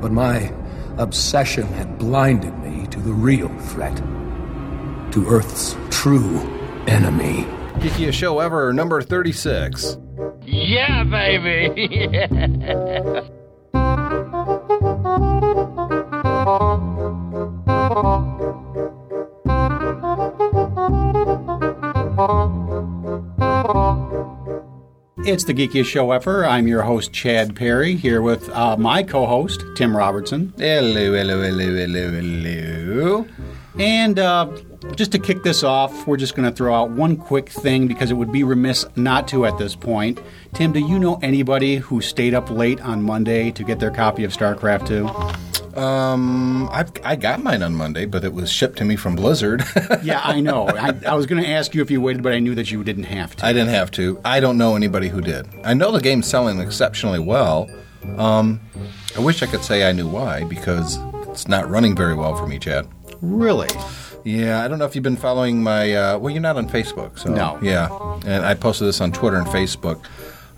But my obsession had blinded me to the real threat. To Earth's true enemy. Geekiest show ever, number 36. Yeah, baby. It's the geekiest show ever. I'm your host, Chad Perry, here with uh, my co host, Tim Robertson. Hello, hello, hello, hello, hello. And uh, just to kick this off, we're just going to throw out one quick thing because it would be remiss not to at this point. Tim, do you know anybody who stayed up late on Monday to get their copy of StarCraft 2? Um, I've, I got mine on Monday, but it was shipped to me from Blizzard. yeah, I know. I, I was going to ask you if you waited, but I knew that you didn't have to. I didn't have to. I don't know anybody who did. I know the game's selling exceptionally well. Um, I wish I could say I knew why, because it's not running very well for me, Chad. Really? Yeah, I don't know if you've been following my. Uh, well, you're not on Facebook, so No. Yeah, and I posted this on Twitter and Facebook.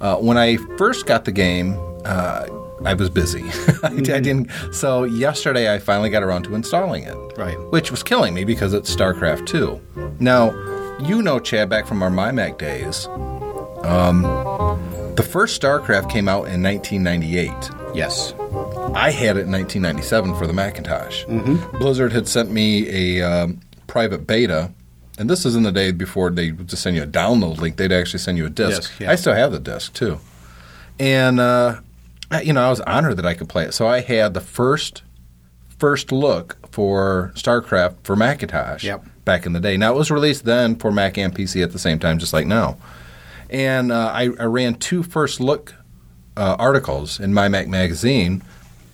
Uh, when I first got the game, uh, I was busy. I, I didn't. So yesterday, I finally got around to installing it. Right. Which was killing me because it's StarCraft 2. Now, you know, Chad, back from our MyMac days, um, the first StarCraft came out in 1998. Yes. I had it in 1997 for the Macintosh. Mm-hmm. Blizzard had sent me a um, private beta, and this is in the day before they would just send you a download link. They'd actually send you a disc. Disc, yeah. I still have the disc too, and uh, you know I was honored that I could play it. So I had the first first look for StarCraft for Macintosh Yep. back in the day. Now it was released then for Mac and PC at the same time, just like now. And uh, I, I ran two first look uh, articles in MyMac magazine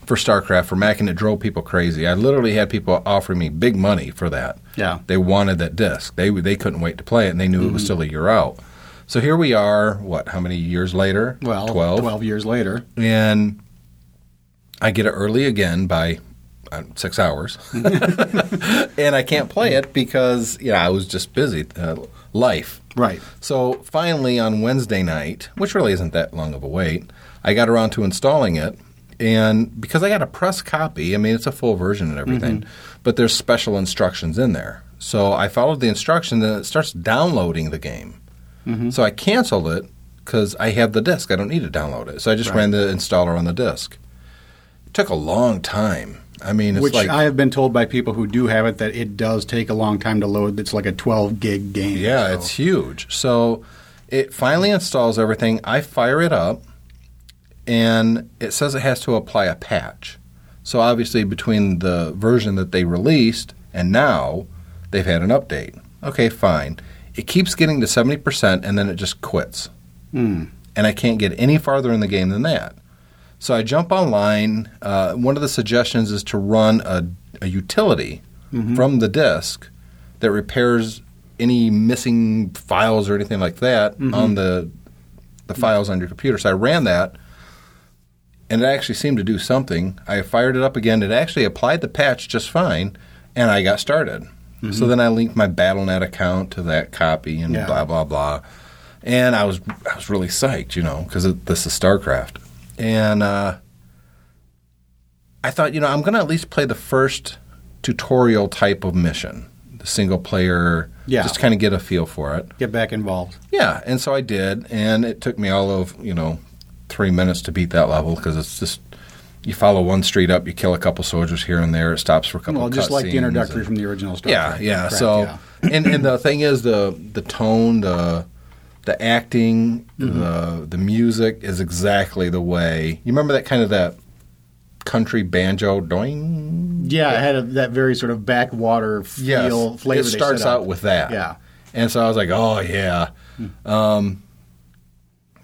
for StarCraft for Mac, and it drove people crazy. I literally had people offering me big money for that. Yeah. they wanted that disc. They they couldn't wait to play it, and they knew it Mm-hmm. was still a year out. So here we are. What? How many years later? Well, 12. 12 years later. and I get it early again by uh, six hours, and I can't play it because yeah, I was just busy. Uh, life. Right. So finally, on Wednesday night, which really isn't that long of a wait, I got around to installing it. And because I got a press copy, I mean, it's a full version and everything, but there's special instructions in there. So I followed the instructions and it starts downloading the game. Mm-hmm. So I canceled it because I have the disk. I don't need to download it. So I just Right. ran the installer on the disk. It took a long time. I mean, it's Which like I have been told by people who do have it that it does take a long time to load. It's like a 12 gig game. Yeah, so- it's huge. So it finally installs everything. I fire it up, and it says it has to apply a patch. So obviously, between the version that they released and now, they've had an update. Okay, fine. It keeps getting to 70%, and then it just quits. Hmm. And I can't get any farther in the game than that. So I jump online. Uh, one of the suggestions is to run a, a utility mm-hmm. from the disk that repairs any missing files or anything like that mm-hmm. on the the mm. files on your computer. So I ran that, and it actually seemed to do something. I fired it up again. It actually applied the patch just fine, and I got started. So then I linked my BattleNet account to that copy, and Yeah. blah blah blah. And I was I was really psyched, you know, because this is StarCraft, and uh, I thought, you know, I'm going to at least play the first tutorial type of mission, the single player, Yeah. just kind of get a feel for it. Get back involved. Yeah, and so I did, and it took me all of you know three minutes to beat that level because it's just you follow one street up, you kill a couple soldiers here and there, it stops for a couple. Well, just like the introductory and- from the original Star yeah, Trek. yeah. Correct, so, yeah. and and the thing is the the tone, the the acting, Mm-hmm. the the music is exactly the way you remember that kind of that country banjo doing. Yeah, it had a, that very sort of backwater Yes, feel flavor. it starts out with that. Yeah. And so I was like, oh, yeah. Um,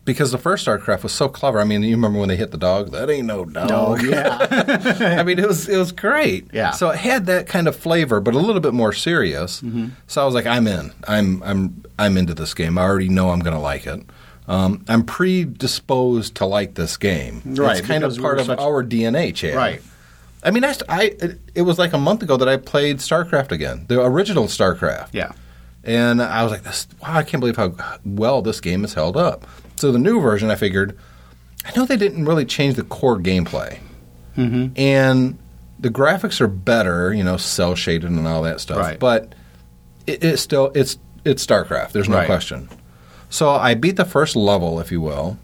because the first StarCraft was so clever. I mean, you remember when they hit the dog? That ain't no dog. Yeah. I mean, it was it was great. Yeah. So it had that kind of flavor, but a little bit more serious. Mm-hmm. So I was like, I'm in. I'm I'm I'm into this game. I already know I'm going to like it. Um, I'm predisposed to like this game. Right, It's kind of part we're of our DNA, Chad. Right. I mean, I, I it, it was like a month ago that I played StarCraft again, the original StarCraft. yeah. And I was like, this, wow, I can't believe how well this game is held up. So the new version, I figured, I know they didn't really change the core gameplay. Mm-hmm. and the graphics are better, you know, cell shaded and all that stuff. Right. But it, it's still it's it's StarCraft. There's no Right. question. So I beat the first level, if you will,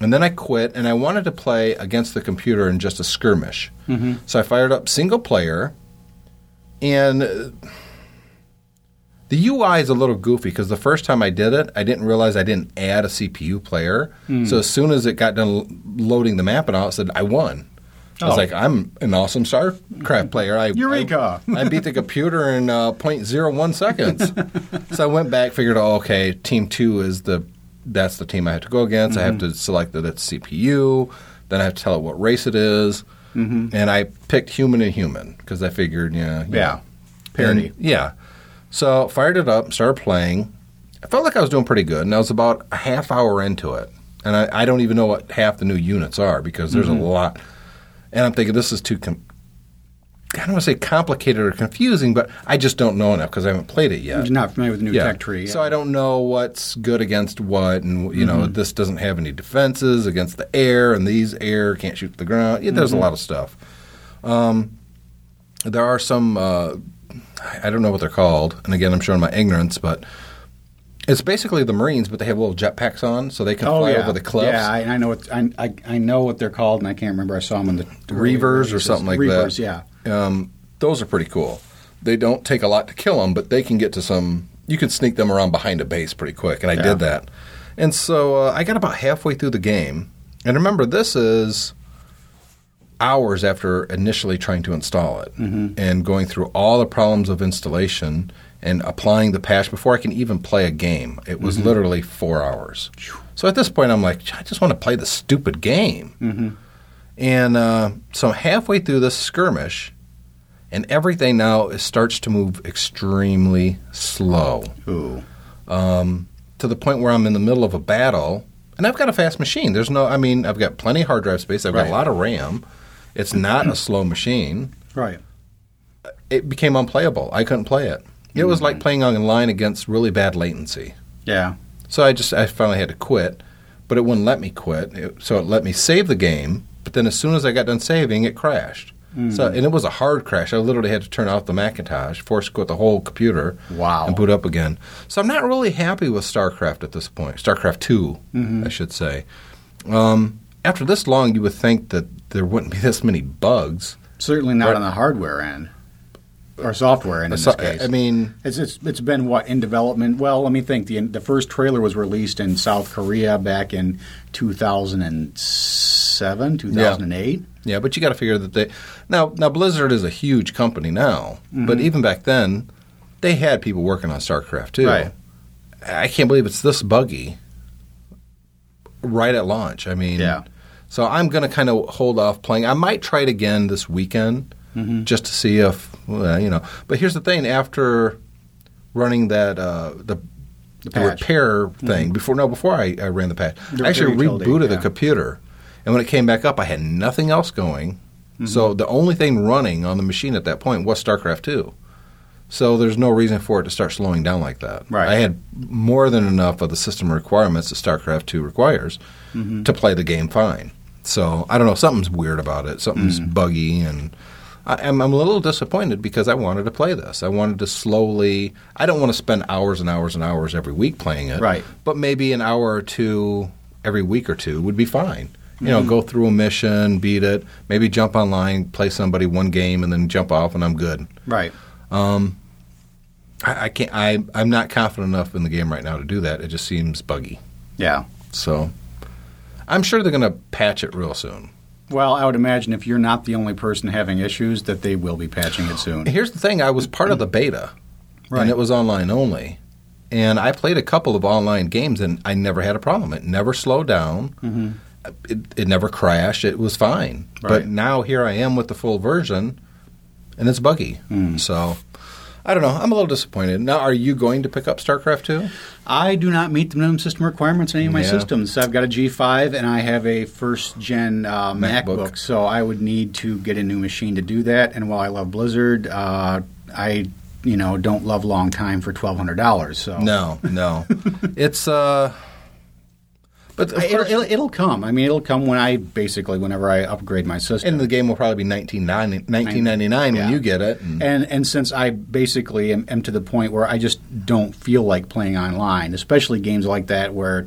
and then I quit, and I wanted to play against the computer in just a skirmish. Mm-hmm. So I fired up single player, and uh, the UI is a little goofy because the first time I did it, I didn't realize I didn't add a CPU player. Hmm. So as soon as it got done loading the map and all, it said I won. I was Oh. like, I'm an awesome StarCraft player. I, Eureka! I, I beat the computer in uh, 0.01 seconds. so I went back, figured, oh, okay, team two is the that's the team I have to go against. I have Mm-hmm. to select that it's CPU. Then I have to tell it what race it is. And I picked human and human because I figured, yeah, Mm-hmm. Yeah. parity, and- yeah. So fired it up, started playing. I felt like I was doing pretty good, and I was about a half hour into it. And I, I don't even know what half the new units are because there's Mm-hmm. a lot. And I'm thinking this is too. Com- I don't want to say complicated or confusing, but I just don't know enough because I haven't played it yet. You're not familiar with the new Yeah. tech tree. So I don't know what's good against what, and you know, this doesn't have any defenses against the air, and these air can't shoot the ground. Yeah, there's a lot of stuff. Um, there are some. Uh, I don't know what they're called, and again, I'm showing my ignorance, but it's basically the Marines, but they have little jetpacks on, so they can Oh fly yeah, over the cliffs. Yeah, I, I know what I, I, I know what they're called, and I can't remember. I saw them in the the Reavers or something like Reavers, that. Yeah, Um, those are pretty cool. They don't take a lot to kill them, but they can get to some. You can sneak them around behind a base pretty quick, and I Yeah. did that. And so uh, I got about halfway through the game, and remember, this is hours after initially trying to install it mm-hmm. and going through all the problems of installation and applying the patch before I can even play a game. It was mm-hmm. literally four hours. So at this point, I'm like, I just want to play the stupid game. Mm-hmm. And uh, so halfway through this skirmish, and everything now is, starts to move extremely slow ooh, um, to the point where I'm in the middle of a battle, and I've got a fast machine. There's no, I mean, I've got plenty of hard drive space. I've got a lot of RAM. It's not a slow machine. right. It became unplayable. I couldn't play it. It was Mm-hmm. like playing online against really bad latency. Yeah, So I just, I finally had to quit, but it wouldn't let me quit. It, so it let me save the game, but then as soon as I got done saving, it crashed. So, Mm. and it was a hard crash. I literally had to turn off the Macintosh, force quit the whole computer, Wow. and boot up again. So I'm not really happy with StarCraft at this point. StarCraft 2, Mm-hmm. I should say. Um, after this long, you would think that there wouldn't be this many bugs. certainly not Right. on the hardware end or software end in So, this case. I mean, It's, it's it's been what in development. Well, let me think. the The first trailer was released in South Korea back in 2007, 2008. Yeah, but you got to figure that they now now Blizzard is a huge company now, Mm-hmm. but even back then, they had people working on StarCraft 2. Right. I can't believe it's this buggy right at launch. I mean, Yeah. So I'm going to kind of hold off playing. I might try it again this weekend Mm-hmm. just to see if well, you know. But here's the thing: after running that uh, the the, patch. repair thing before no before I, I ran the patch, The I actually utility, rebooted the computer, and when it came back up, I had nothing else going. So the only thing running on the machine at that point was StarCraft two. So there's no reason for it to start slowing down like that. Right. I had more than enough of the system requirements that StarCraft two requires to play the game fine. So I don't know, something's weird about it. Something's mm. buggy, and I, I'm, I'm a little disappointed because I wanted to play this. I wanted to slowly. I don't want to spend hours and hours and hours every week playing it. Right. But maybe an hour or two every week or two would be fine. You know, mm-hmm. go through a mission, beat it, maybe jump online, play somebody one game, and then jump off, and I'm good. Right. Um, I, I can't. I I'm not confident enough in the game right now to do that. It just seems buggy. Yeah. So I'm sure they're going to patch it real soon. Well, I would imagine if you're not the only person having issues, that they will be patching it soon. Here's the thing: I was part of the beta, Right. and it was online only. And I played a couple of online games, and I never had a problem. It never slowed down. Mm-hmm. It, it never crashed. It was fine. But now here I am with the full version, and it's buggy. Hmm. So I don't know. I'm a little disappointed. Now, are you going to pick up StarCraft 2? I do not meet the minimum system requirements in any of my Yeah. systems. I've got a G5 and I have a first gen uh, MacBook. MacBook. so I would need to get a new machine to do that. And while I love Blizzard, uh, I you know don't love long time for twelve hundred dollars. So No, no. it's uh But it'll, it'll, it'll come. I mean, it'll come when I basically whenever I upgrade my system. And the game will probably be 1990 1999 Yeah. when you get it. And, And and since I basically am, am to the point where I just don't feel like playing online, especially games like that where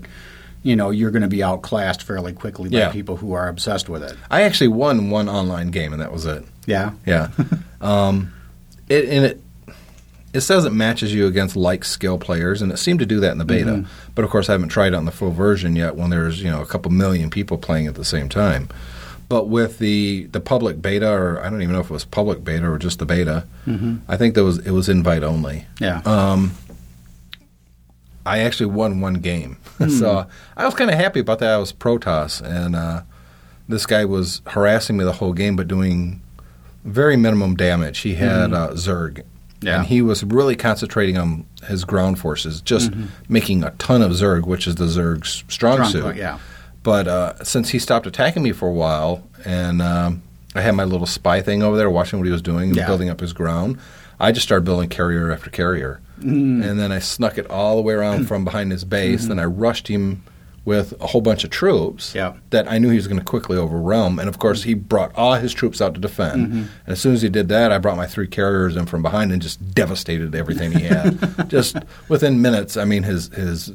you know you're going to be outclassed fairly quickly by Yeah. people who are obsessed with it. I actually won one online game, and that was it. Yeah. Yeah. um, it and it it says it matches you against like skill players, and it seemed to do that in the beta. Mm-hmm. But of course, I haven't tried it on the full version yet. When there's you know a couple million people playing at the same time. But with the the public beta, or I don't even know if it was public beta or just the beta, I think that was it was invite only. Yeah. Um, I actually won one game, so I was kind of happy about that. I was Protoss, and uh, this guy was harassing me the whole game, but doing very minimum damage. He had uh, Zerg, Yeah. and he was really concentrating on his ground forces, just making a ton of Zerg, which is the Zerg's strong, Strong suit. point, yeah. But uh, since he stopped attacking me for a while, and um, I had my little spy thing over there, watching what he was doing and Yeah. building up his ground, I just started building carrier after carrier, Mm. and then I snuck it all the way around from behind his base. Then I rushed him with a whole bunch of troops Mm-hmm. Yeah. that I knew he was going to quickly overwhelm. And of course, he brought all his troops out to defend. Mm-hmm. And as soon as he did that, I brought my three carriers in from behind and just devastated everything he had. just within minutes. I mean, his his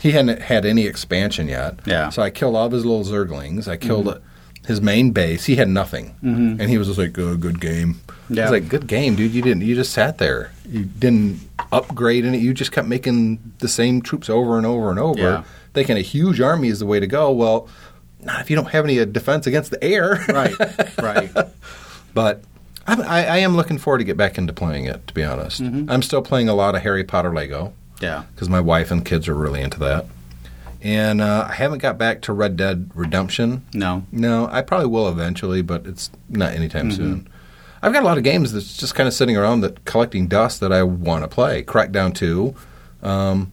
he hadn't had any expansion yet. Yeah. So I killed all of his little zerglings. I killed uh his main base. He had nothing, and he was just like, "Good, good game." Yeah. I was like, "Good game, dude. You didn't. You just sat there. You didn't upgrade in it. You just kept making the same troops over and over and over." Yeah. Thinking a huge army is the way to go. Well, not if you don't have any uh, defense against the air. Right. Right. But I'm, I, I am looking forward to get back into playing it. To be honest, I'm still playing a lot of Harry Potter Lego Yeah. because my wife and kids are really into that. And uh, I haven't got back to Red Dead Redemption. No. No, I probably will eventually, but it's not anytime soon. I've got a lot of games that's just kind of sitting around that collecting dust that I want to play. Crackdown 2. Um,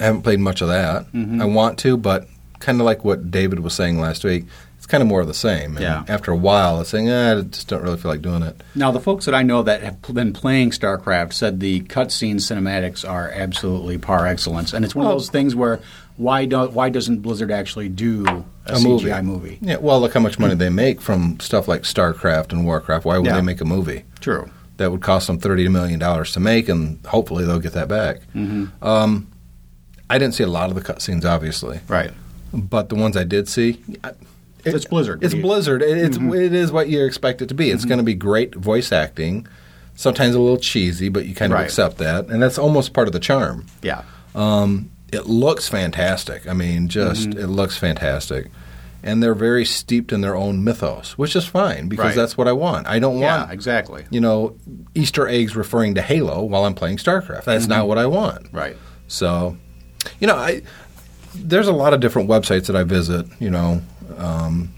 I haven't played much of that. I want to, but kind of like what David was saying last week, it's kind of more of the same. And Yeah. After a while, it's saying, eh, I just don't really feel like doing it. Now, the folks that I know that have been playing StarCraft said the cutscene cinematics are absolutely par excellence, and it's one of those things where why don't why doesn't Blizzard actually do a, A CGI movie. movie? Yeah, well, look how much money they make from stuff like StarCraft and Warcraft. Why would Yeah. they make a movie? True. that would cost them thirty million dollars to make, and hopefully they'll get that back. Mm-hmm. Um, I didn't see a lot of the cutscenes, obviously, Right. but the ones I did see, I- It's Blizzard. it's Blizzard. It, it's Mm-hmm. it is what you expect it to be. It's going to be great voice acting, sometimes a little cheesy, but you kind of Right. accept that, and that's almost part of the charm. Yeah. Um, it looks fantastic. I mean, just Mm-hmm. it looks fantastic. And they're very steeped in their own mythos, which is fine because Right. that's what I want. I don't Yeah. want Exactly. you know, Easter eggs referring to Halo while I'm playing StarCraft. That's not what I want. Right. So, you know, I there's a lot of different websites that I visit. You know, um,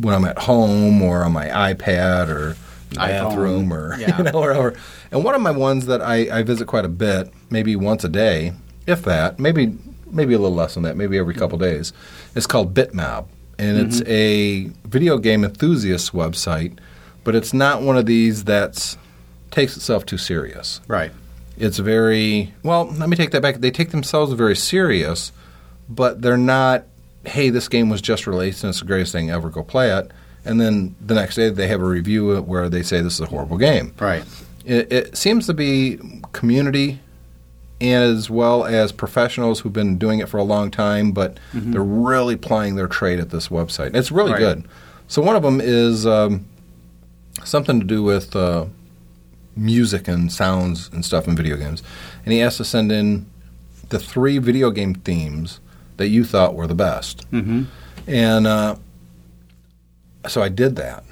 when I'm at home or on my iPad or bathroom or Yeah. you know wherever. And one of my ones that I, I visit quite a bit, maybe once a day, if that, maybe maybe a little less than that, maybe every couple days. It's called Bitmob, and it's a video game enthusiast website, but it's not one of these that's takes itself too serious Right. It's very well let me take that back. They take themselves very serious but they're not hey this game was just released and it's the greatest thing ever go play it. And then the next day they have a review where they say this is a horrible game. Right. it, it seems to be community as well as professionals who've been doing it for a long time but they're really plying their trade at this website. It's really Right. good. So one of them is um, something to do with uh, music and sounds and stuff in video games. And he asked to send in the three video game themes that you thought were the best. Mm-hmm. And uh, so I did that.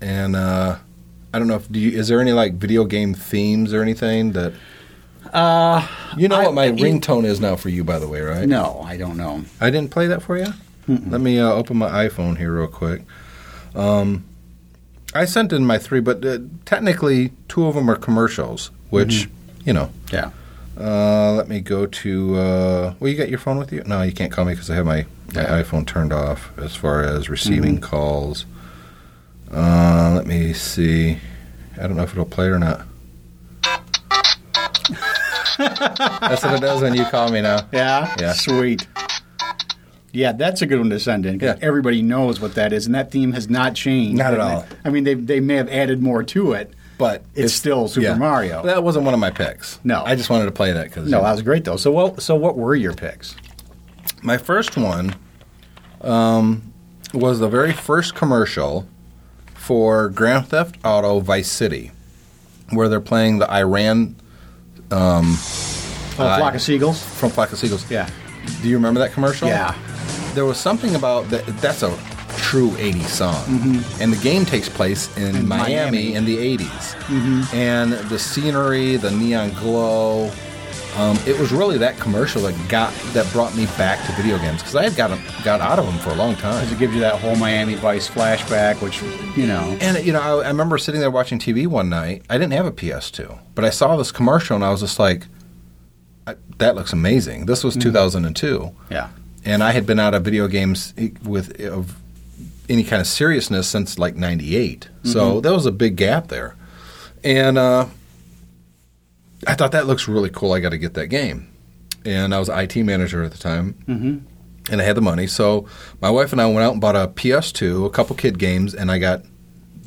And uh, I don't know if do you, is there any like video game themes or anything that Uh, you know I- what my it- ringtone is now for you by the way, right? no, I don't know. I didn't play that for you. Let me uh, open my iPhone here real quick. Um, I sent in my three, but uh, technically two of them are commercials, which you know. Yeah. Uh, let me go to. Uh, well, you got your phone with you? No, you can't call me because I have my, my Yeah. iPhone turned off as far as receiving calls. Uh, let me see. I don't know if it'll play or not. That's what it does when you call me now. Yeah. Yeah. Sweet. Yeah, that's a good one to send in. 'cause Yeah. Everybody knows what that is, and that theme has not changed. Not at all. I mean, they, they may have added more to it, But it's, still Super yeah. Mario. That wasn't one of my picks. No. I just wanted to play that because no, that was great though. So what? So what were your picks? my first one um, was the very first commercial for Grand Theft Auto Vice City, where they're playing the I Ran Oh, Uh, Flock of Seagulls. from Flock of Seagulls. Yeah. Do you remember that commercial? Yeah. There was something about that. That's a true 80s song. Mm-hmm. And the game takes place in, In Miami, Miami. in the 80s. Mm-hmm. And the scenery, the neon glow, um, it was really that commercial that got that brought me back to video games because I had got got out of them for a long time. Because it gives you that whole Miami Vice flashback, which you know. And you know, I, I remember sitting there watching TV one night. I didn't have a PS2, but I saw this commercial and I was just like, "That looks amazing." This was mm-hmm. 2002, Yeah. And I had been out of video games eh, with eh, of any kind of seriousness since like '98. So mm-hmm. that was a big gap there, and uh, I thought that looks really cool. I got to get that game, and I was IT manager at the time, mm-hmm. and I had the money. So my wife and I went out and bought a PS2, a couple kid games, and I got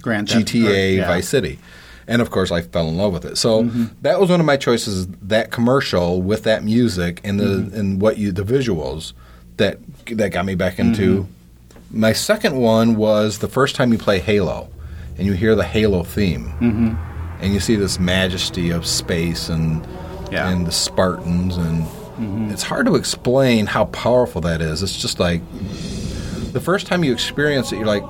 Grand Theft- GTA yeah. Vice City. And of course, I fell in love with it. So mm-hmm. that was one of my choices. That commercial with that music and the mm-hmm. and what you the visuals that that got me back into. Mm-hmm. My second one was the first time you play Halo, and you hear the Halo theme, mm-hmm. and you see this majesty of space and Yeah. and the Spartans, and mm-hmm. it's hard to explain how powerful that is. It's just like the first time you experience it, you're like,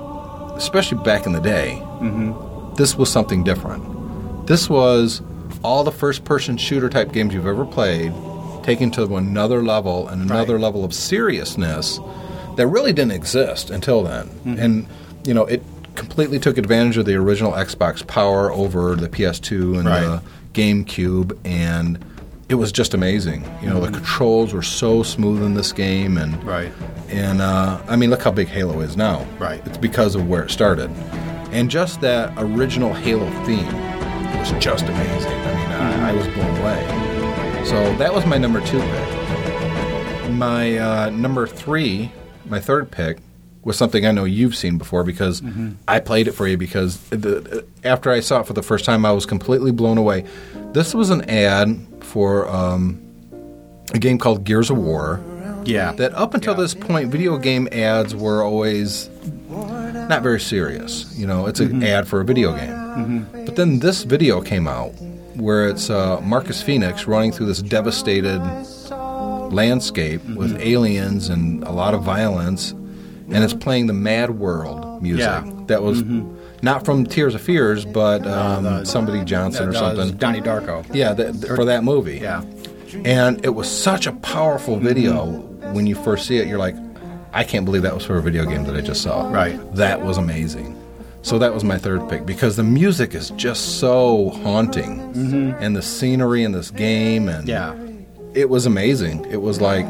especially back in the day, mm-hmm. this was something different. This was all the first person shooter type games you've ever played taken to another level and another Right. level of seriousness that really didn't exist until then. Mm-hmm. And, you know, it completely took advantage of the original Xbox power over the PS2 and Right. the GameCube and it was just amazing. You know, the mm-hmm. controls were so smooth in this game and Right. and uh, I mean, look how big Halo is now. Right. It's because of where it started. And just that original Halo theme was just amazing. I mean, I, I mm-hmm. was blown away. So that was my number two pick. My uh, number three, my third pick, was something I know you've seen before because I played it for you because the, after I saw it for the first time, I was completely blown away. This was an ad for um, a game called Gears of War Yeah. that up until this point, video game ads were always not very serious. You know, it's an ad for a video game. But then this video came out where it's uh, Marcus Phoenix running through this devastated landscape with aliens and a lot of violence, and it's playing the Mad World music. Yeah. That was not from Tears of Fears, but um, the- somebody Johnson or something. Donnie Darko. Yeah, th- th- for that movie. Yeah. And it was such a powerful video when you first see it. You're like, I can't believe that was for a video game that I just saw. Right. That was amazing. So that was my third pick because the music is just so haunting, and the scenery in this game, and Yeah. it was amazing. It was like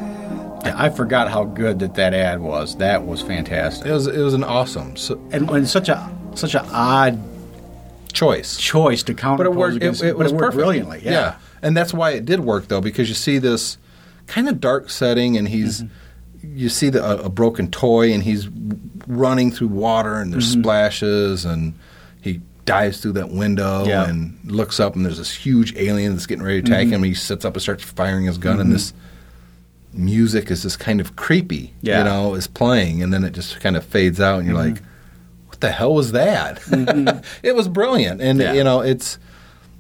Yeah, I forgot how good that that ad was. That was fantastic. it was it was an awesome so, And, and such a such an odd choice. choice to counter. but it worked. It, against, it but was it worked brilliantly. Yeah. and that's why it did work though, because you see this kind of dark setting, and he's Mm-hmm. You see the, a, a broken toy, and he's running through water, and there's Mm-hmm. splashes, and he dives through that window Yeah. and looks up, and there's this huge alien that's getting ready to attack Mm-hmm. him. He sits up and starts firing his gun, and this music is just kind of creepy, Yeah. you know, is playing, and then it just kind of fades out, and you're Mm-hmm. like, "What the hell was that?" it was brilliant, and Yeah. you know, it's.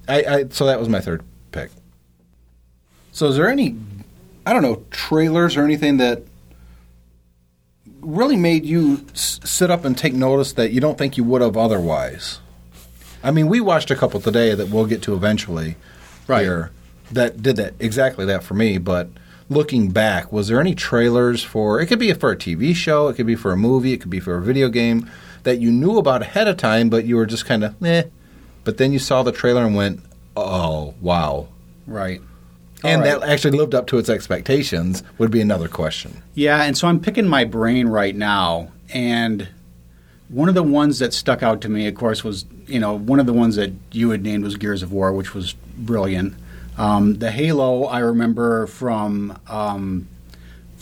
I, I so that was my third pick. So is there any, I don't know, trailers or anything that really made you s- sit up and take notice that you don't think you would have otherwise? I mean, we watched a couple today that we'll get to eventually. Right. Here that did that exactly that for me, but. Looking back, was there any trailers for? It could be for a TV show, it could be for a movie, it could be for a video game that you knew about ahead of time, but you were just kind of eh. But then you saw the trailer and went, "Oh, wow!" Right. And right. that actually lived up to its expectations would be another question. Yeah, and so I'm picking my brain right now, and one of the ones that stuck out to me, of course, was you know one of the ones that you had named was Gears of War, which was brilliant. Um, the Halo I remember from um,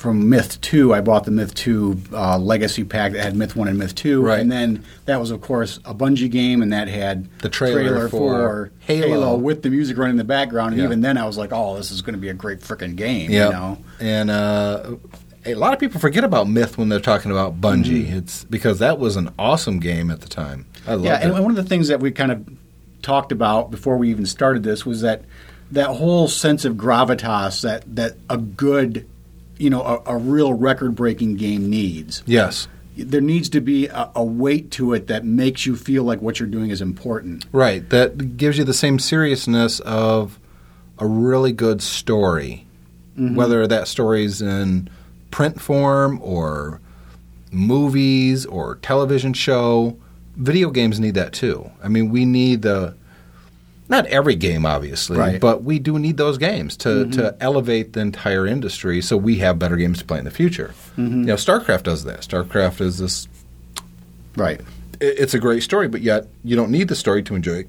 from Myth Two. I bought the Myth Two uh, Legacy pack that had Myth One and Myth Two, Right. and then that was of course a Bungie game, and that had The trailer for Halo. with the music running in the background. And Yeah. even then, I was like, "Oh, this is going to be a great freaking game," Yeah. you know. And uh, a lot of people forget about Myth when they're talking about Bungie. It's because that was an awesome game at the time. I loved Yeah, and one of the things that we kind of talked about before we even started this was that that whole sense of gravitas that that a good, you know, a, a real record-breaking game needs. yes. There needs to be a, a weight to it that makes you feel like what you're doing is important. Right. That gives you the same seriousness of a really good story, mm-hmm. whether that story's in print form or movies or television show. Video games need that too. I mean, we need the not every game, obviously, Right. but we do need those games to, mm-hmm. to elevate the entire industry so we have better games to play in the future. Mm-hmm. You know, StarCraft does that. StarCraft is this Right. it- it's a great story, but yet you don't need the story to enjoy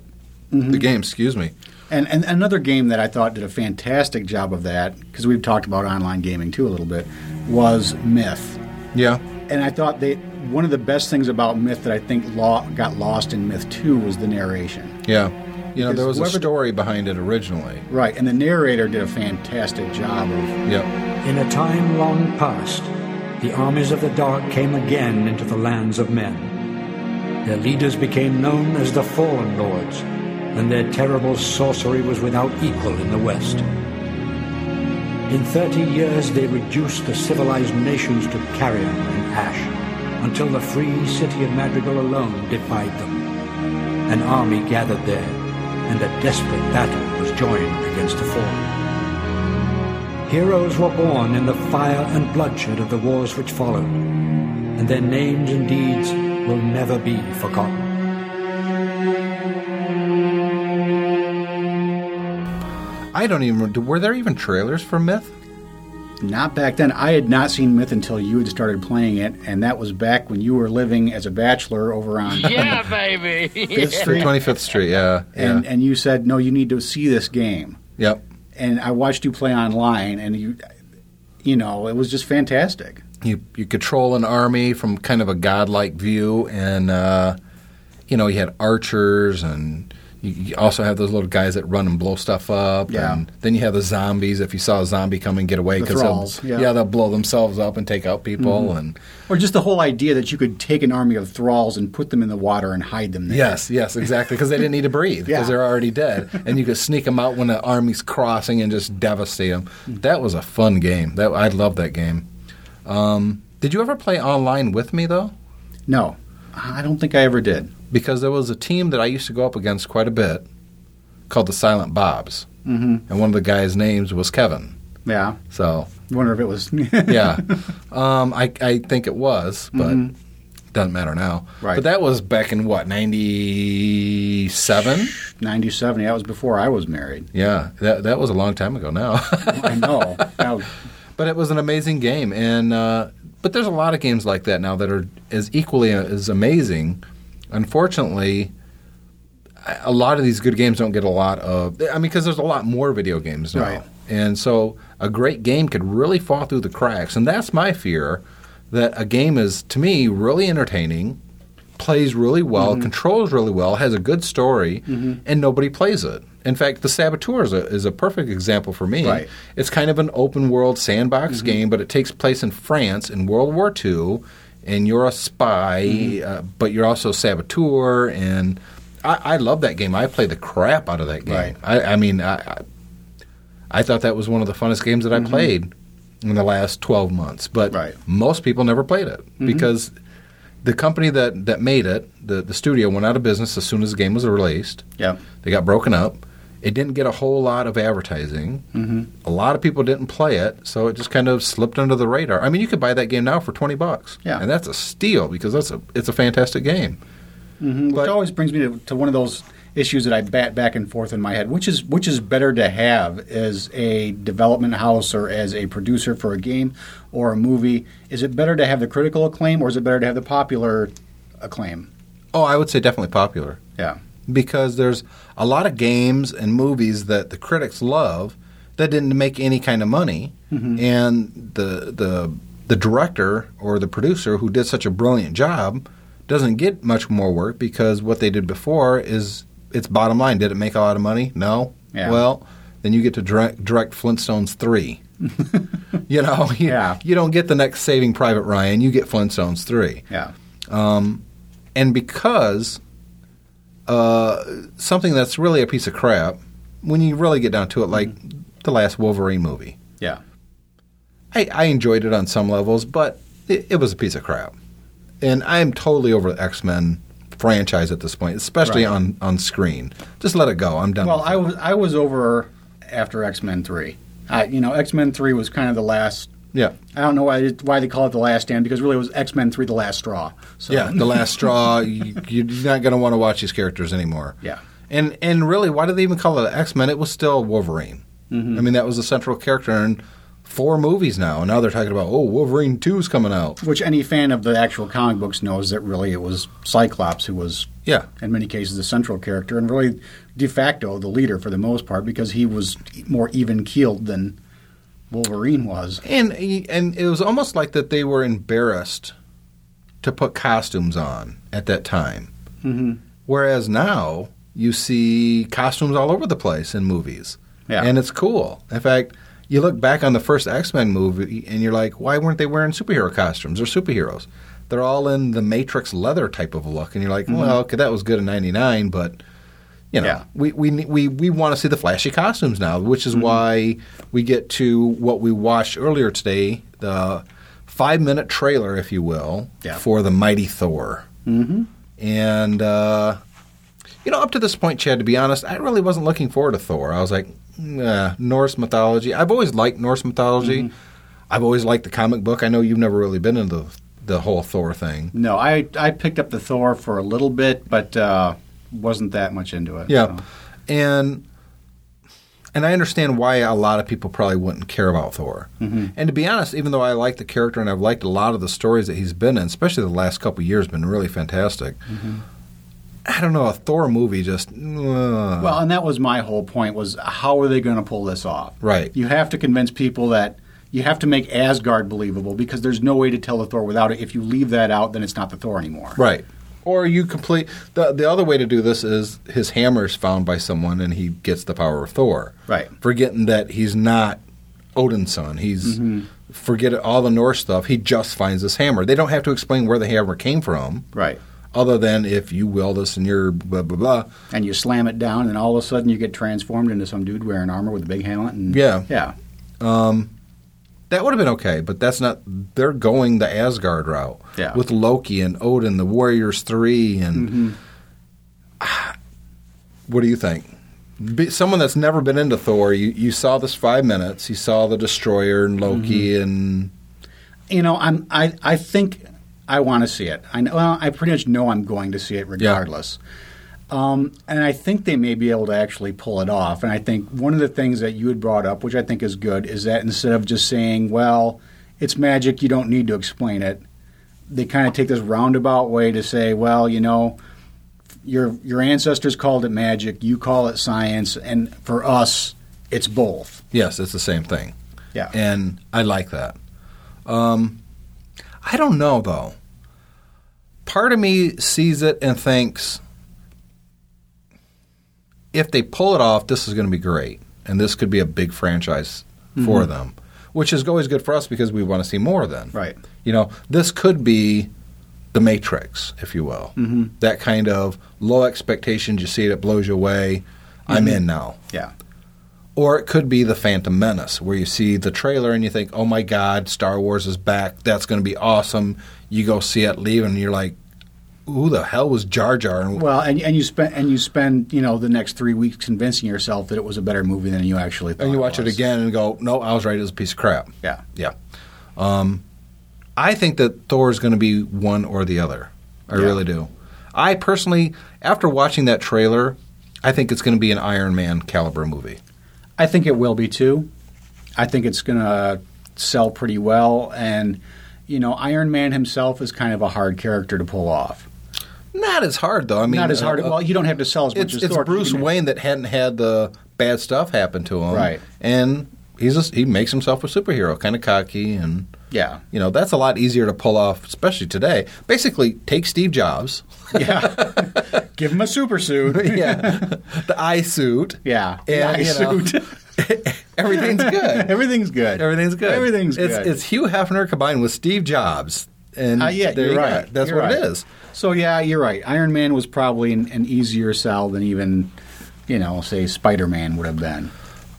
the mm-hmm. game. Excuse me. And, and another game that I thought did a fantastic job of that, because we've talked about online gaming too a little bit, was Myth. Yeah, And I thought they one of the best things about Myth that I think law, got lost in Myth 2 was the narration. yeah. You know, there was a whoever- story behind it originally. Right, and the narrator did a fantastic job of Yep. In a time long past, the armies of the dark came again into the lands of men. Their leaders became known as the Fallen Lords, and their terrible sorcery was without equal in the West. In thirty years, they reduced the civilized nations to carrion and ash, until the free city of Madrigal alone defied them. An army gathered there, and a desperate battle was joined against the Fallen. Heroes were born in the fire and bloodshed of the wars which followed, and their names and deeds will never be forgotten. I don't even. Were there even trailers for Myth? Not back then. I had not seen Myth until you had started playing it, and that was back when you were living as a bachelor over on Yeah, baby. Fifth Street. Twenty Fifth Street. Yeah. And yeah. and you said no, you need to see this game. yep. And I watched you play online, and you, you know, it was just fantastic. You you control an army from kind of a godlike view, and uh, you know you had archers, and you, also have those little guys that run and blow stuff up. Yeah. And then you have the zombies. If you saw a zombie come and get away, The 'cause thralls, they'll, yeah. they'll blow themselves up and take out people. And Or just the whole idea that you could take an army of thralls and put them in the water and hide them there. Yes, yes, exactly. Because they didn't need to breathe because Yeah. they're already dead, and you could sneak them out when the army's crossing and just devastate them. That was a fun game. That I love that game. Um, did you ever play online with me though? No, I don't think I ever did. Because there was a team that I used to go up against quite a bit called the Silent Bobs, mm-hmm. and one of the guys' names was Kevin. Yeah, So wonder if it was. yeah, um, I, I think it was, but doesn't matter now. Right. But that was back in what ninety seven. Ninety-seven. That was before I was married. Yeah, that that was a long time ago now. I know. Now, but it was an amazing game, and uh, but there's a lot of games like that now that are as equally as amazing. Unfortunately, a- lot of these good games don't get a lot of. I mean, because there's a lot more video games now, Right. and so a great game could really fall through the cracks, and that's my fear. That a game is to me really entertaining, plays really well, Mm-hmm. controls really well, has a good story, and nobody plays it. In fact, the Saboteur is a, is a perfect example for me. Right. It's kind of an open world sandbox Mm-hmm. game, but it takes place in France in World War II, and you're a spy, Mm-hmm. uh, but you're also a saboteur. And I, I love that game. I play the crap out of that game. Right. I, I mean, I, I, thought that was one of the funnest games that I played in the last 12 months. But Mm-hmm. Right. most people never played it because the company that, that made it, the, the studio, went out of business as soon as the game was released. yeah. They got broken up. It didn't get a whole lot of advertising. Mm-hmm. A lot of people didn't play it, so it just kind of slipped under the radar. I mean, you could buy that game now for twenty bucks, Yeah. and that's a steal because that's a it's a fantastic game. Which But- always brings me to, to one of those issues that I bat back and forth in my head. Which is which is better to have as a development house or as a producer for a game or a movie? Is it better to have the critical acclaim or is it better to have the popular acclaim? Oh, I would say definitely popular Yeah. Because there's a lot of games and movies that the critics love that didn't make any kind of money, mm-hmm. and the the the director or the producer who did such a brilliant job doesn't get much more work because what they did before is it's bottom line. Did it make a lot of money? No. Yeah. Well, then you get to direct, direct Flintstones three. you know, you, Yeah. you don't get the next Saving Private Ryan. You get Flintstones three Yeah. Um, and because uh, something that's really a piece of crap, when you really get down to it, like the last Wolverine movie, Yeah. I, I enjoyed it on some levels, but it, it was a piece of crap. And I am totally over the X Men franchise at this point, especially Right. on, on screen. Just let it go. I'm done. Well, I was I was over after X Men Three. I, you know, X Men Three was kind of the last. Yeah. I don't know why why they call it the last stand because really it was X Men Three the last straw. So, Yeah, the last straw. You, you're not going to want to watch these characters anymore. Yeah. and and really, why did they even call it X Men? It was still Wolverine. Mm-hmm. I mean, that was the central character in four movies now, and now they're talking about oh, Wolverine Two is coming out. Which any fan of the actual comic books knows that really it was Cyclops who was Yeah, in many cases the central character and really de facto the leader for the most part because he was more even keeled than Wolverine was. and and it was almost like that they were embarrassed to put costumes on at that time. Mm-hmm. Whereas now you see costumes all over the place in movies. Yeah. And it's cool. In fact, you look back on the first X Men movie and you're like, why weren't they wearing superhero costumes or superheroes? They're all in the Matrix leather type of look. And you're like, well, okay, that was good in 99, but. You know, Yeah. we, we we we want to see the flashy costumes now, which is why we get to what we watched earlier today, the five minute trailer, if you will, Yeah. for the Mighty Thor. Mm-hmm. And uh, you know, up to this point, Chad, to be honest, I really wasn't looking forward to Thor. I was like, nah, Norse mythology. I've always liked Norse mythology. Mm-hmm. I've always liked the comic book. I know you've never really been into the whole Thor thing. No, I I picked up the Thor for a little bit, but uh, wasn't that much into it. Yeah, so. and and I understand why a lot of people probably wouldn't care about Thor. Mm-hmm. And to be honest, even though I like the character and I've liked a lot of the stories that he's been in, especially the last couple of years, been really fantastic. Mm-hmm. I don't know, a Thor movie just uh, Well, and that was my whole point was how are they going to pull this off? Right. You have to convince people that you have to make Asgard believable because there's no way to tell the Thor without it. If you leave that out, then it's not the Thor anymore. Right. Or you complete the the other way to do this is his hammer is found by someone and he gets the power of Thor. Right. Forgetting that he's not Odin's son. He's Mm-hmm. forget all the Norse stuff. He just finds this hammer. They don't have to explain where the hammer came from, Right. other than if you will this and you're blah blah blah. And you slam it down, and all of a sudden you get transformed into some dude wearing armor with a big helmet. And Yeah. yeah, That would have been okay, but that's not. They're going the Asgard route Yeah. with Loki and Odin, the Warriors Three, and mm-hmm. what do you think? Be, someone that's never been into Thor, you, you saw this five minutes. You saw the Destroyer and Loki, mm-hmm. and you know, I'm I I think I want to see it. I know well, I pretty much know I'm going to see it regardless. Um, and I think they may be able to actually pull it off. And I think one of the things that you had brought up, which I think is good, is that instead of just saying, "Well, it's magic, you don't need to explain it," they kind of take this roundabout way to say, "Well, you know." Your your ancestors called it magic. You call it science, and for us, it's both. yes, it's the same thing. Yeah. and I like that. Um, I don't know though. Part of me sees it and thinks, if they pull it off, this is going to be great, and this could be a big franchise for them, which is always good for us because we want to see more. Then, Right. You know, this could be the Matrix, if you will. Mm-hmm. That kind of low expectations. You see it, it blows you away. I'm in now. Yeah. Or it could be the Phantom Menace, where you see the trailer and you think, "Oh my God, Star Wars is back! That's going to be awesome." You go see it, leave, and you're like, "Who the hell was Jar Jar?" And Well, and, and you spend and you spend you know the next three weeks convincing yourself that it was a better movie than you actually thought. and you watch it was. again and go, "No, I was right. It was a piece of crap." Yeah, Yeah. Um, I think that Thor is going to be one or the other. I Yeah. really do. I personally, after watching that trailer, I think it's going to be an Iron Man caliber movie. I think it will be too. I think it's going to sell pretty well, and you know, Iron Man himself is kind of a hard character to pull off. Not as hard though. I mean, Not as hard. uh, well, you don't have to sell as much it's, as it's Thor. Bruce Wayne that hadn't had the bad stuff happen to him, Right. And he's a, he makes himself a superhero, kind of cocky, and Yeah. you know that's a lot easier to pull off, especially today. Basically, take Steve Jobs, Yeah. Give him a super suit. yeah, the iSuit, Yeah. The and eye you know, suit. everything's good. Everything's good. Everything's good. Everything's it's, good. It's Hugh Hefner combined with Steve Jobs, and Uh, yeah, there you're you go. right. That's You're what right. it is. So yeah, you're right. Iron Man was probably an, an easier sell than even, you know, say Spider Man would have been.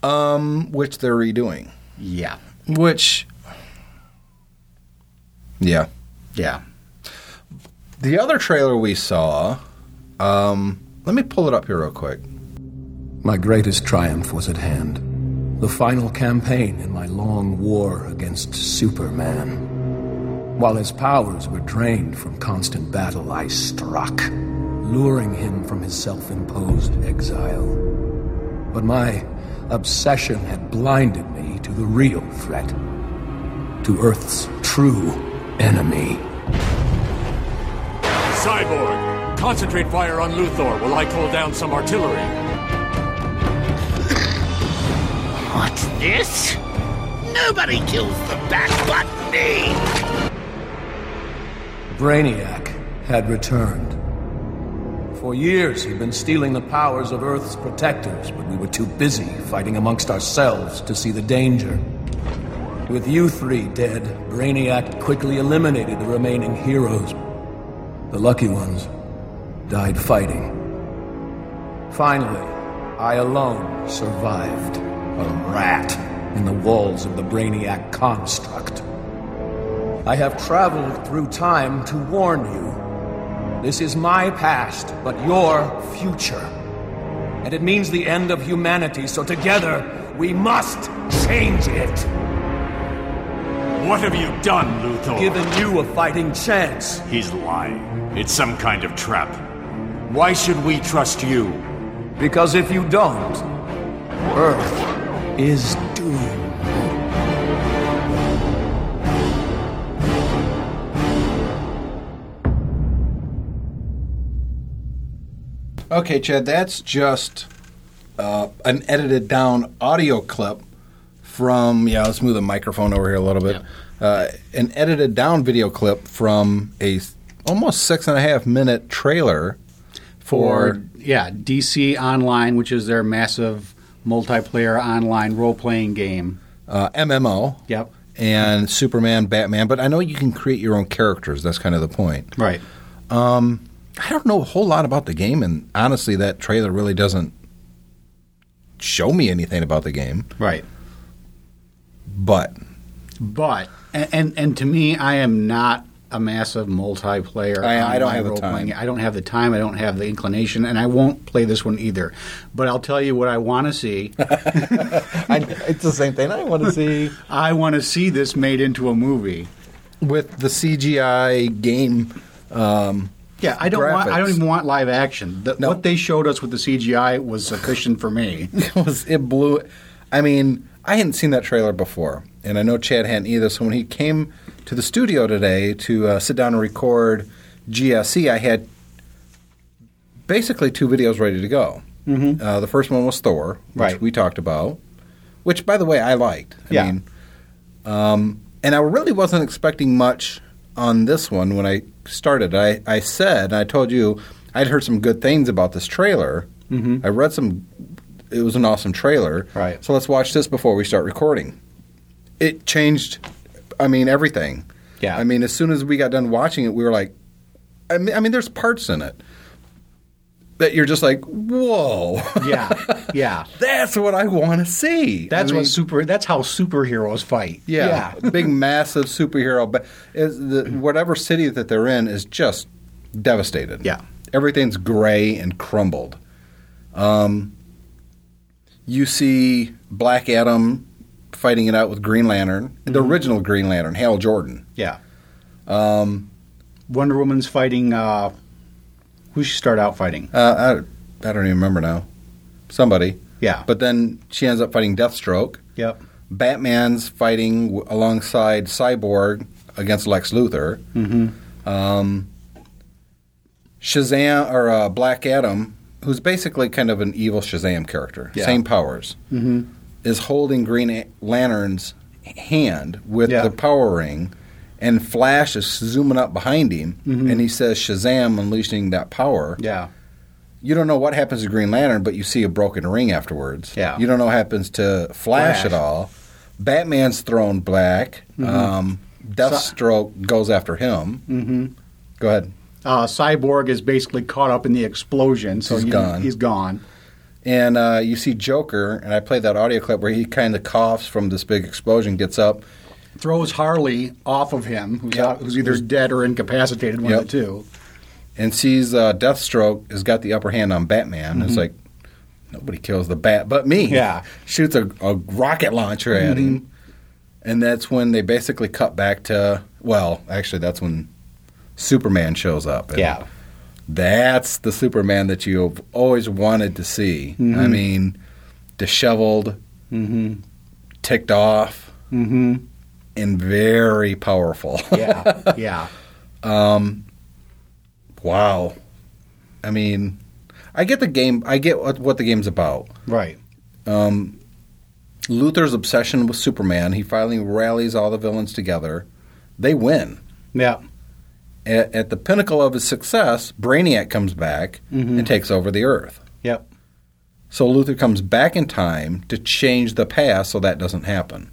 Um, which they're redoing. Yeah. Which, yeah. Yeah. The other trailer we saw, um, let me pull it up here real quick. My greatest triumph was at hand. The final campaign in my long war against Superman. While his powers were drained from constant battle, I struck, luring him from his self imposed exile. But my obsession had blinded me to the real threat, to Earth's true enemy. Cyborg, concentrate fire on Luthor while I call down some artillery. What's this? Nobody kills the bat but me! Brainiac had returned. For years, he'd been stealing the powers of Earth's protectors, but we were too busy fighting amongst ourselves to see the danger. With you three dead, Brainiac quickly eliminated the remaining heroes. The lucky ones died fighting. Finally, I alone survived. A rat in the walls of the Brainiac construct. I have traveled through time to warn you. This is my past, but your future. And it means the end of humanity, so together we must change it. What have you done, Luthor? Given you a fighting chance. He's lying. It's some kind of trap. Why should we trust you? Because if you don't, Earth is doomed. Okay, Chad, that's just uh, an edited down audio clip from, yeah, let's move the microphone over here a little bit. Uh, an edited down video clip from a almost six and a half minute trailer For for. yeah, DC Online, which is their massive multiplayer online role playing game. uh, MMO. Yep. And Superman, Batman, but I know you can create your own characters. That's kind of the point. Right. I don't know a whole lot about the game, and honestly, that trailer really doesn't show me anything about the game. Right. But But and, and and to me, I am not a massive multiplayer. I- I don't have the time. I don't have the time. I don't have the inclination, and I won't play this one either. But I'll tell you what I want to see. I, it's the same thing I want to see I want to see this made into a movie. with the CGI game. Um, Yeah, I don't want. I don't even want live action. The, No. What they showed us with the CGI was sufficient for me. it was it blew. I mean, I hadn't seen that trailer before, and I know Chad hadn't either. So when he came to the studio today to uh, sit down and record GSE, I had basically two videos ready to go. Mm-hmm. Uh, the first one was Thor, which Right. we talked about, which by the way I liked. I Yeah. mean, um, and I really wasn't expecting much on this one when I started. I, I said, I told you, I'd heard some good things about this trailer. Mm-hmm. I read some. It was an awesome trailer. Right. So let's watch this before we start recording. It changed. I mean everything. Yeah. I mean, as soon as we got done watching it, we were like, I mean, I mean, there's parts in it that you're just like, whoa. yeah, yeah. That's what I want to see. That's I mean, what super. That's how superheroes fight. yeah, big massive superhero, but the, whatever city that they're in is just devastated. Yeah. everything's gray and crumbled. Um, you see Black Adam fighting it out with Green Lantern, the original Green Lantern, Hal Jordan. yeah. Um, Wonder Woman's fighting. Uh, who she start out fighting? Uh, I, I don't even remember now. Somebody. Yeah. But then she ends up fighting Deathstroke. Yep. Batman's fighting w- alongside Cyborg against Lex Luthor. Mm-hmm. Um, Shazam or uh, Black Adam who's basically kind of an evil Shazam character, Yeah. same powers, mm-hmm. is holding Green A- Lantern's hand with Yeah. the power ring, and Flash is zooming up behind him, and he says Shazam unleashing that power. Yeah. You don't know what happens to Green Lantern, but you see a broken ring afterwards. Yeah. You don't know what happens to Flash, Flash. at all. Batman's thrown black. Um, Deathstroke goes after him. Mm-hmm. Go ahead. Uh, Cyborg is basically caught up in the explosion, so He's you- gone. He's gone. And uh, you see Joker, and I played that audio clip where he kind of coughs from this big explosion, gets up. Throws Harley off of him, who's, Yeah. out, who's either dead or incapacitated, one Yep. of the two. And sees uh, Deathstroke has got the upper hand on Batman. It's like nobody kills the bat but me. Mm-hmm. Yeah. Mm-hmm. shoots a, a rocket launcher at him, and that's when they basically cut back to well, actually, that's when Superman shows up. And Yeah. that's the Superman that you've always wanted to see. Mm-hmm. I mean, disheveled, ticked off, Mm-hmm. and very powerful. Yeah, yeah. Wow. I mean, I get the game. I get what, what the game's about. Right. Um, Luthor's obsession with Superman. He finally rallies all the villains together. They win. Yeah. At, at the pinnacle of his success, Brainiac comes back mm-hmm. and takes over the Earth. Yep. So Luther comes back in time to change the past so that doesn't happen.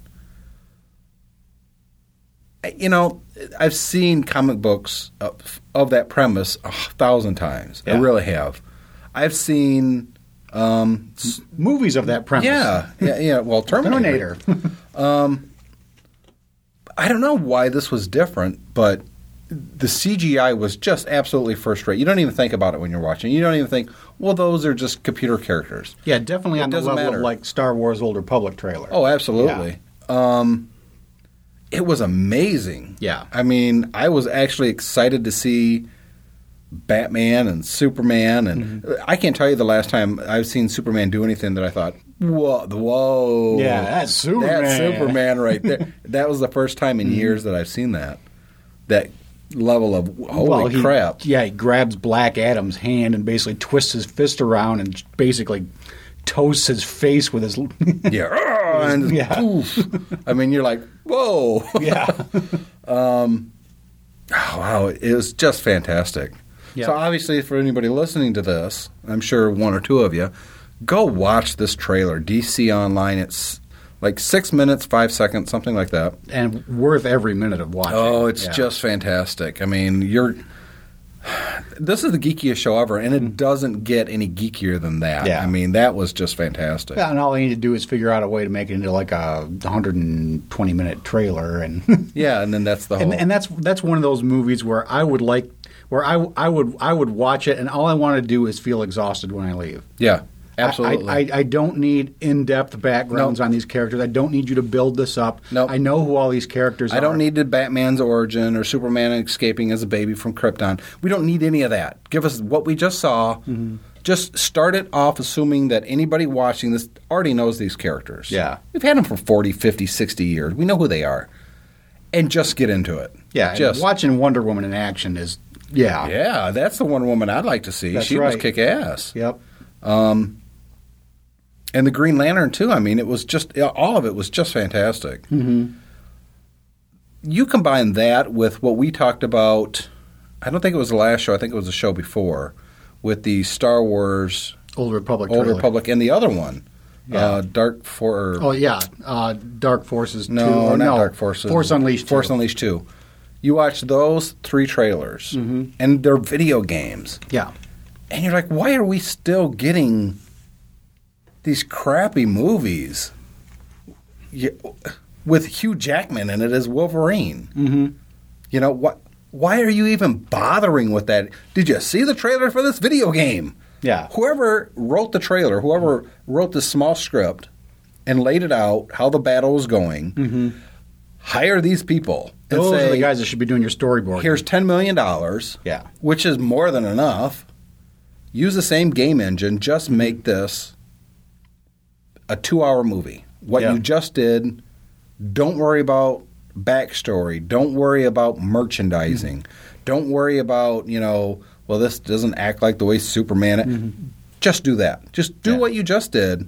You know, I've seen comic books of, of that premise a thousand times. I really have. I've seen, um, s- Movies of that premise. yeah, yeah, yeah. Well, Terminator. Terminator. I don't know why this was different, but the CGI was just absolutely first rate. You don't even think about it when you're watching. You don't even think, well, those are just computer characters. yeah, definitely It on the doesn't level matter. of like Star Wars Old Republic trailer. Oh, absolutely. Um, it was amazing. Yeah. I mean, I was actually excited to see Batman and Superman, and Mm-hmm. I can't tell you the last time I've seen Superman do anything that I thought, whoa, the whoa, Yeah, that's Superman." that's Superman right there. that was the first time in years that I've seen that. That level of holy Well, he- crap. Yeah, he grabs Black Adam's hand and basically twists his fist around and basically toasts his face with his. Yeah, And Yeah. poof. I mean, you're like, whoa. yeah. Um, oh, wow, it was just fantastic. Yeah. So obviously, for anybody listening to this, I'm sure one or two of you, go watch this trailer. DC Online. It's like six minutes, five seconds, something like that. And worth every minute of watching. Oh, it's Yeah. just fantastic. I mean, you're. This is the geekiest show ever, and it mm-hmm. doesn't get any geekier than that. Yeah. I mean, that was just fantastic. Yeah, and all they need to do is figure out a way to make it into like a 120 minute trailer, and Yeah, and then that's the whole. and, and that's that's one of those movies where I would like where I, I would I would watch it, and all I want to do is feel exhausted when I leave. yeah, absolutely. I, I, I don't need in depth backgrounds Nope. on these characters. I don't need you to build this up. Nope. I know who all these characters are. I don't need the Batman's origin or Superman escaping as a baby from Krypton. We don't need any of that. Give us what we just saw. Mm-hmm. Just start it off assuming that anybody watching this already knows these characters. Yeah. We've had them for 40, 50, 60 years. We know who they are. And just get into it. Yeah, Just. watching Wonder Woman in action is yeah. Yeah, that's the Wonder Woman I'd like to see. That's she was kick ass. Yep. And the Green Lantern too. I mean, it was just all of it was just fantastic. Mm-hmm. You combine that with what we talked about. I don't think it was the last show. I think it was the show before with the Star Wars Old Republic. Old trailer. Republic and the other one, Yeah. uh, Dark For. Oh yeah, uh, Dark Forces. no, 2, or not no, Dark Forces. Force Unleashed. Force 2. Unleashed two. You watch those three trailers, and they're video games. Yeah. And you're like, why are we still getting these crappy movies You- with Hugh Jackman in it as Wolverine? Mm-hmm. You know what? Why are you even bothering with that? Did you see the trailer for this video game? Yeah. Whoever wrote the trailer, whoever wrote the small script and laid it out how the battle was going, hire these people and Those say, are the guys that should be doing your storyboard. here's ten million dollars. Yeah. which is more than enough. Use the same game engine. Mm-hmm. Just make this a two-hour movie. What Yeah. you just did. Don't worry about backstory. Don't worry about merchandising. Mm-hmm. Don't worry about you know. Well, this doesn't act like the way Superman. Mm-hmm. Just do that. Just do Yeah. what you just did.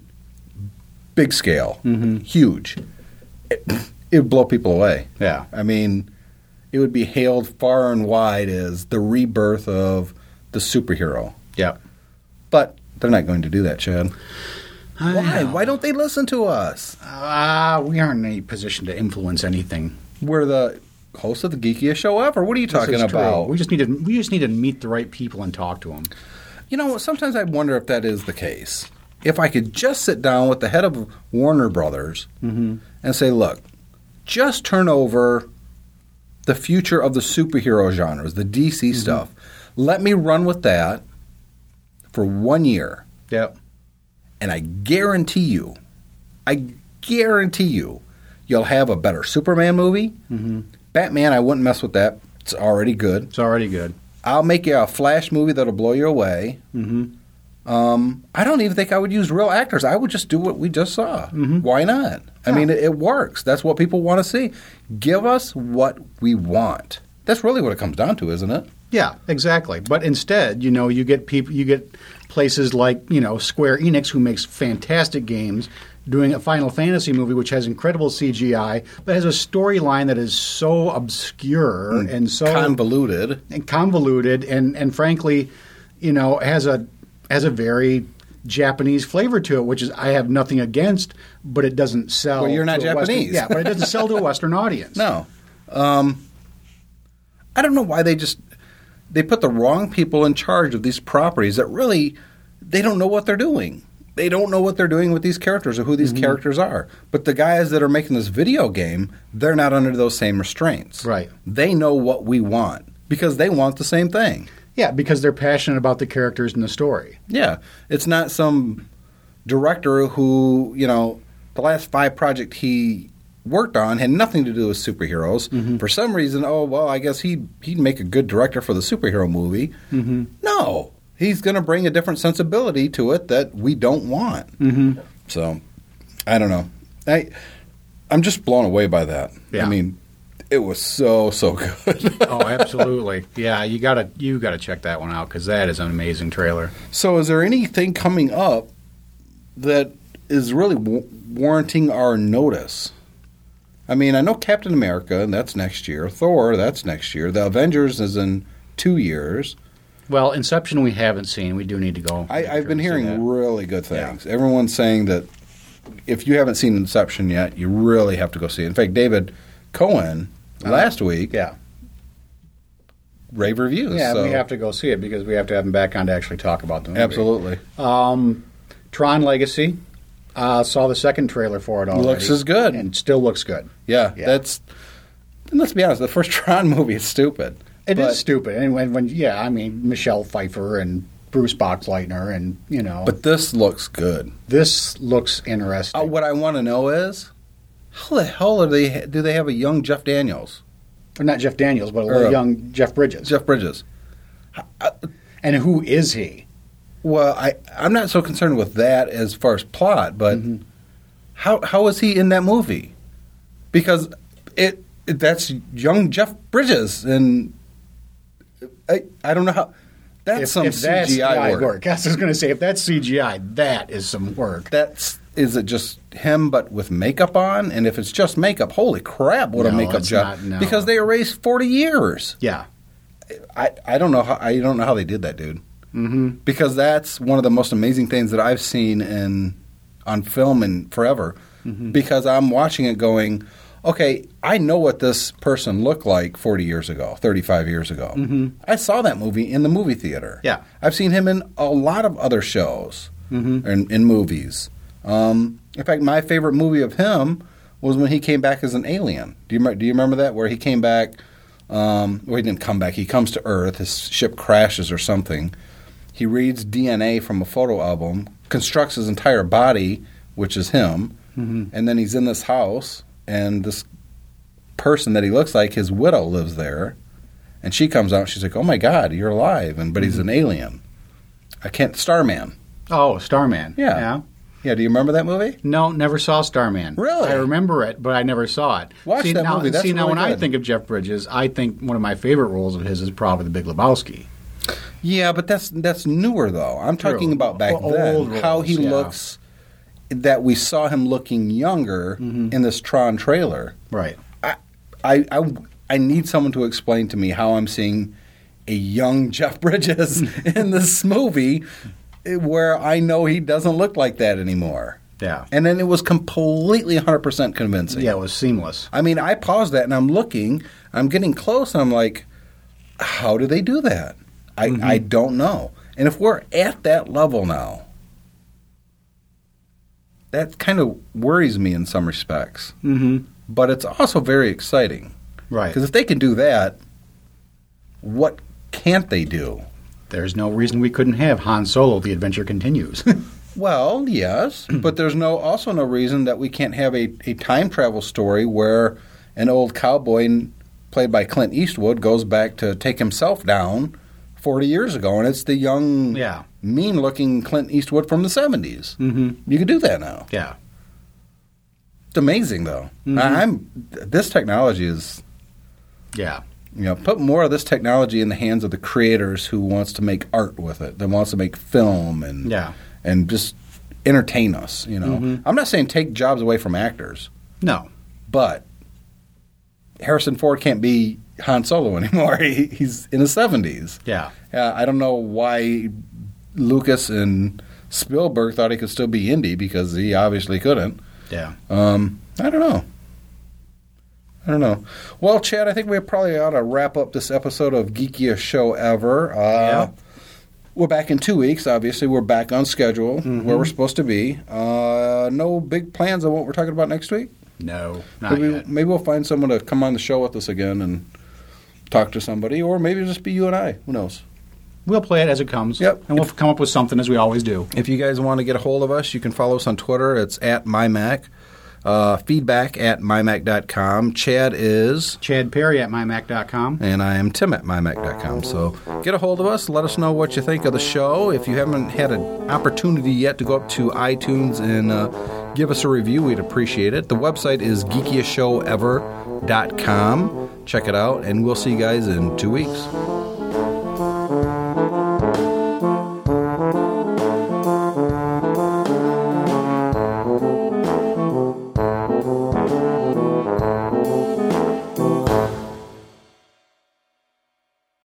Big scale, huge. It, it would blow people away. Yeah. I mean, it would be hailed far and wide as the rebirth of the superhero. Yeah. But they're not going to do that, Chad. I Why? know. Why don't they listen to us? Ah, we aren't in any position to influence anything. We're the host of the geekiest show ever. What are you This talking is true. about? We just need to we just need to meet the right people and talk to them. You know, sometimes I wonder if that is the case. If I could just sit down with the head of Warner Brothers and say, look, just turn over the future of the superhero genres, the DC stuff. Let me run with that for one year. Yep. And I guarantee you, I guarantee you, you'll have a better Superman movie. Batman, I wouldn't mess with that. It's already good. It's already good. I'll make you a Flash movie that'll blow you away. Mm-hmm. Um, I don't even think I would use real actors. I would just do what we just saw. Why not? I mean, it, it works. That's what people want to see. Give us what we want. That's really what it comes down to, isn't it? Yeah, exactly. But instead, you know, you get people, you get places like you know Square Enix, who makes fantastic games, doing a Final Fantasy movie which has incredible CGI, but has a storyline that is so obscure and so Convoluted. and convoluted, and and frankly, you know, has a has a very Japanese flavor to it, which is I have nothing against, but it doesn't sell. Well, you're not to a Western- Japanese. yeah, but it doesn't sell to a Western audience. No. Um, I don't know why they just they put the wrong people in charge of these properties that really they don't know what they're doing. They don't know what they're doing with these characters or who these Mm-hmm. characters are. But the guys that are making this video game, they're not under those same restraints. Right. They know what we want because they want the same thing. Yeah, because they're passionate about the characters and the story. Yeah, it's not some director who you know the last five project he worked on had nothing to do with superheroes. For some reason, oh well, I guess he he'd make a good director for the superhero movie. No, he's going to bring a different sensibility to it that we don't want. Mm-hmm. So, I don't know. I I'm just blown away by that. Yeah. I mean, it was so so good. Oh, absolutely. yeah, you gotta you gotta check that one out because that is an amazing trailer. So, is there anything coming up that is really w- warranting our notice? I mean, I know Captain America, and that's next year. Thor, that's next year. The Avengers is in two years. Well, Inception we haven't seen. We do need to go. I, I've been hearing really good things. Everyone's saying that if you haven't seen Inception yet, you really have to go see it. In fact, David Cohen uh-huh. last week Yeah, rave reviews. yeah, so we have to go see it because we have to have him back on to actually talk about the movie. absolutely um, Tron Legacy. Uh, saw the second trailer for it already. Looks as good. and still looks good. yeah, Yeah. That's and let's be honest. The first Tron movie is stupid. It is But- stupid, and when, when yeah, I mean Michelle Pfeiffer and Bruce Boxleitner, and you know, But this looks good. this looks interesting. Uh, what I want to know is, how the hell are they? Do they have a young Jeff Daniels, Or not Jeff Daniels, but a Or, uh, young Jeff Bridges. Jeff Bridges? and who is he? Well, I I'm not so concerned with that as far as plot, but mm-hmm. how how is he in that movie? Because it, it that's young Jeff Bridges, and I I don't know how. That's If, some if that's CGI CGI work. I was going to say if that's CGI, that is some work. That's is it just him but with makeup on? And if it's just makeup, holy crap, what a makeup job! not, no. Because they erased forty years. yeah, I, I don't know how I don't know how they did that, dude. Mm-hmm. Because that's one of the most amazing things that I've seen in on film in forever. Mm-hmm. Because I'm watching it, going, okay, I know what this person looked like 40 years ago, 35 years ago. Mm-hmm. I saw that movie in the movie theater. Yeah. I've seen him in a lot of other shows Mm-hmm. and in movies. Um, in fact, my favorite movie of him was when he came back as an alien. Do you do you remember that? Where he came back. Um, well, he didn't come back. He comes to Earth. His ship crashes or something. He reads DNA from a photo album, constructs his entire body, which is him, mm-hmm. and then he's in this house, and this person that he looks like, his widow, lives there, and she comes out. and She's like, "Oh my God, you're alive!" And but he's an mm-hmm. alien. I can't. Starman. Oh, Starman. Yeah. yeah. Yeah. Do you remember that movie? No, never saw Starman. Really? I remember it, but I never saw it. Watch see, that now, movie. That's see, now really when I think of Jeff Bridges, I think one of my favorite roles of his is probably The Big Lebowski. Yeah, but that's that's newer though. I'm talking about back O- then. old how he yeah. looks. That we saw him looking younger mm-hmm. in this Tron trailer. Right. I, I, I, I need someone to explain to me how I'm seeing a young Jeff Bridges in this movie eh, where I know he doesn't look like that anymore. Yeah. And then it was completely 100% convincing. Yeah, it was seamless. I mean, I paused that and I'm looking, I'm getting close, and I'm like, how do they do that? I, Mm-hmm. I don't know. And if we're at that level now, that kind of worries me in some respects. Mm-hmm. But it's also very exciting. Right. Because if they can do that, what can't they do? There's no reason we couldn't have Han Solo. The adventure continues. Well, yes, but there's no also no reason that we can't have a, a time travel story where an old cowboy played by Clint Eastwood goes back to take himself down 40 years ago, and it's the young, Yeah. mean-looking Clint Eastwood from the 70s. mm-hmm. You could do that now. Yeah. It's amazing, though. Mm-hmm. I, I'm this technology is Yeah. you know put more of this technology in the hands of the creators who wants to make art with it, that wants to make film and Yeah. and just entertain us. You know, Mhm. I'm not saying take jobs away from actors, No. but Harrison Ford can't be Han Solo anymore. He, he's in his 70s. Yeah. Uh, I don't know why Lucas and Spielberg thought he could still be Indy because he obviously couldn't. Yeah. Um, I don't know. I don't know. Well, Chad, I think we probably ought to wrap up this episode of Geekiest Show Ever. Uh, Yeah. We're back in two weeks. Obviously, we're back on schedule where we're supposed to be. Uh, no big plans on what we're talking about next week. No. Not Maybe, yet. maybe we'll find someone to come on the show with us again and talk to somebody, or maybe it'll just be you and I. Who knows? We'll play it as it comes. Yep. And we'll come up with something as we always do. If you guys want to get a hold of us, you can follow us on Twitter. It's at mymac. Uh, feedback at mymac.com. Chad is, Chad Perry at mymac.com. and I am Tim at mymac.com. So get a hold of us. Let us know what you think of the show. If you haven't had an opportunity yet to go up to iTunes and uh, give us a review, we'd appreciate it. The website is geekiestshowever.com. Check it out, and we'll see you guys in two weeks.